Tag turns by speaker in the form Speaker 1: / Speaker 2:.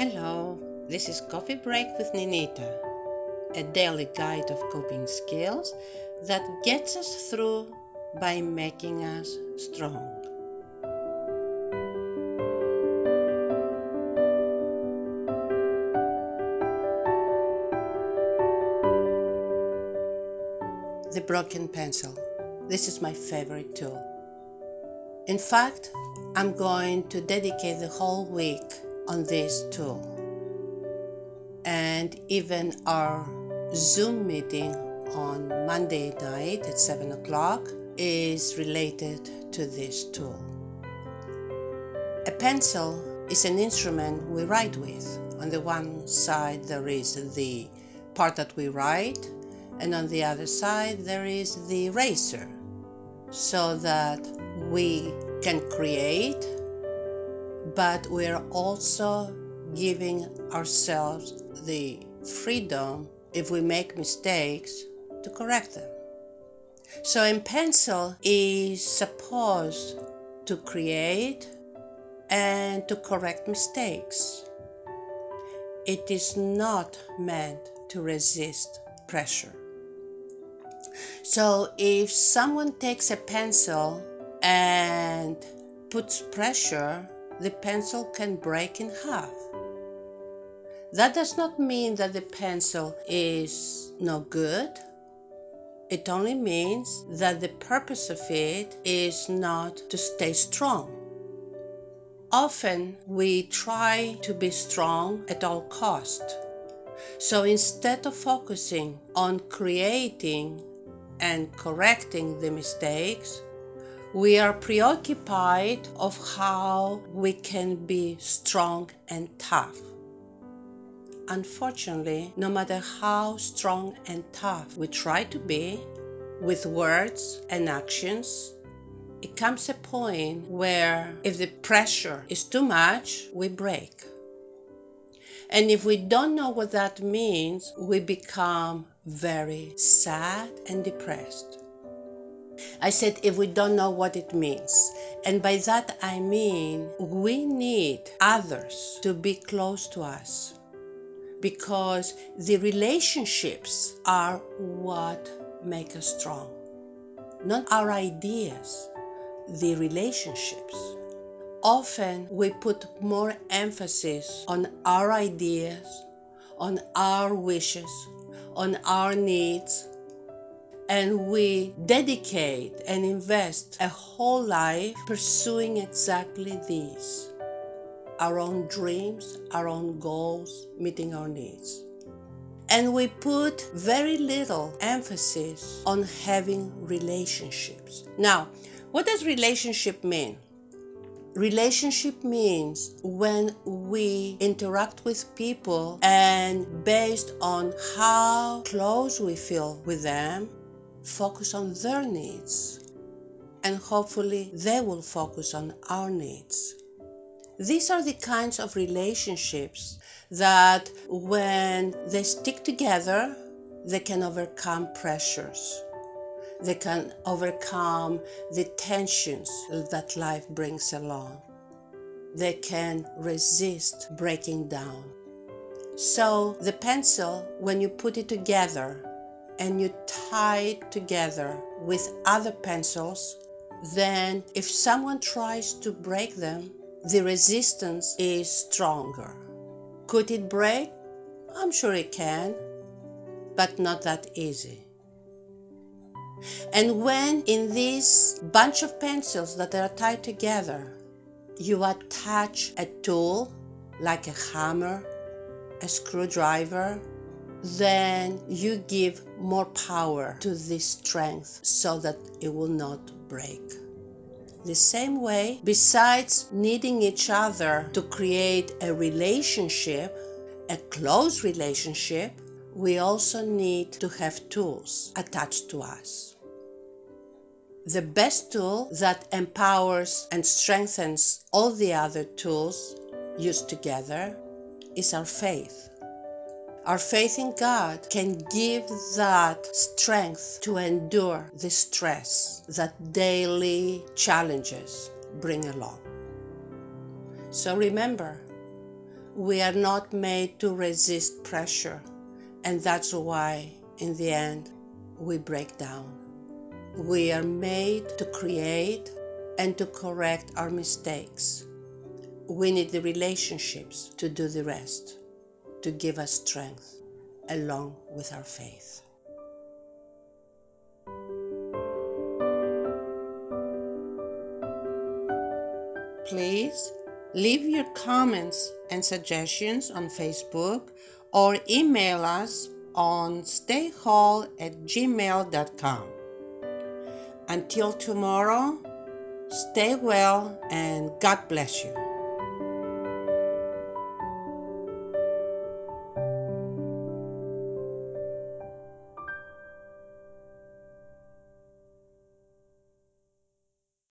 Speaker 1: Hello, this is Coffee Break with Ninita, a daily guide of coping skills that gets us through by making us strong. The broken pencil. This is my favorite tool. In fact, I'm going to dedicate the whole week on this tool. And even our Zoom meeting on Monday night at 7 o'clock is related to this tool. A pencil is an instrument we write with. On the one side, there is the part that we write, and on the other side, there is the eraser, so that we can create but we're also giving ourselves the freedom, if we make mistakes, to correct them. So, in pencil is supposed to create and to correct mistakes. It is not meant to resist pressure. So, if someone takes a pencil and puts pressure the pencil can break in half. That does not mean that the pencil is no good. It only means that the purpose of it is not to stay strong. Often we try to be strong at all cost. So instead of focusing on creating and correcting the mistakes, we are preoccupied of how we can be strong and tough. Unfortunately, no matter how strong and tough we try to be with words and actions, it comes a point where if the pressure is too much, we break. And if we don't know what that means, we become very sad and depressed. I said, if we don't know what it means. And by that I mean we need others to be close to us because the relationships are what make us strong, not our ideas, the relationships. Often we put more emphasis on our ideas, on our wishes, on our needs, and we dedicate and invest a whole life pursuing exactly these our own dreams, our own goals, meeting our needs. And we put very little emphasis on having relationships. Now, what does relationship mean? Relationship means when we interact with people and based on how close we feel with them, focus on their needs and hopefully they will focus on our needs. These are the kinds of relationships that when they stick together, they can overcome pressures. They can overcome the tensions that life brings along. They can resist breaking down. So, the pencil, when you put it together, and you tie it together with other pencils, then if someone tries to break them, the resistance is stronger. Could it break? I'm sure it can, but not that easy. And when in this bunch of pencils that are tied together, you attach a tool like a hammer, a screwdriver, then you give more power to this strength so that it will not break. The same way, besides needing each other to create a relationship, a close relationship, we also need to have tools attached to us. The best tool that empowers and strengthens all the other tools used together is our faith. Our faith in God can give that strength to endure the stress that daily challenges bring along. So remember, We are not made to resist pressure, and that's why, in the end, we break down. We are made to create and to correct our mistakes. We need the relationships to do the rest, to give us strength along with our faith. Please leave your comments and suggestions on Facebook or email us on stayhall at gmail.com. Until tomorrow, stay well and God bless you.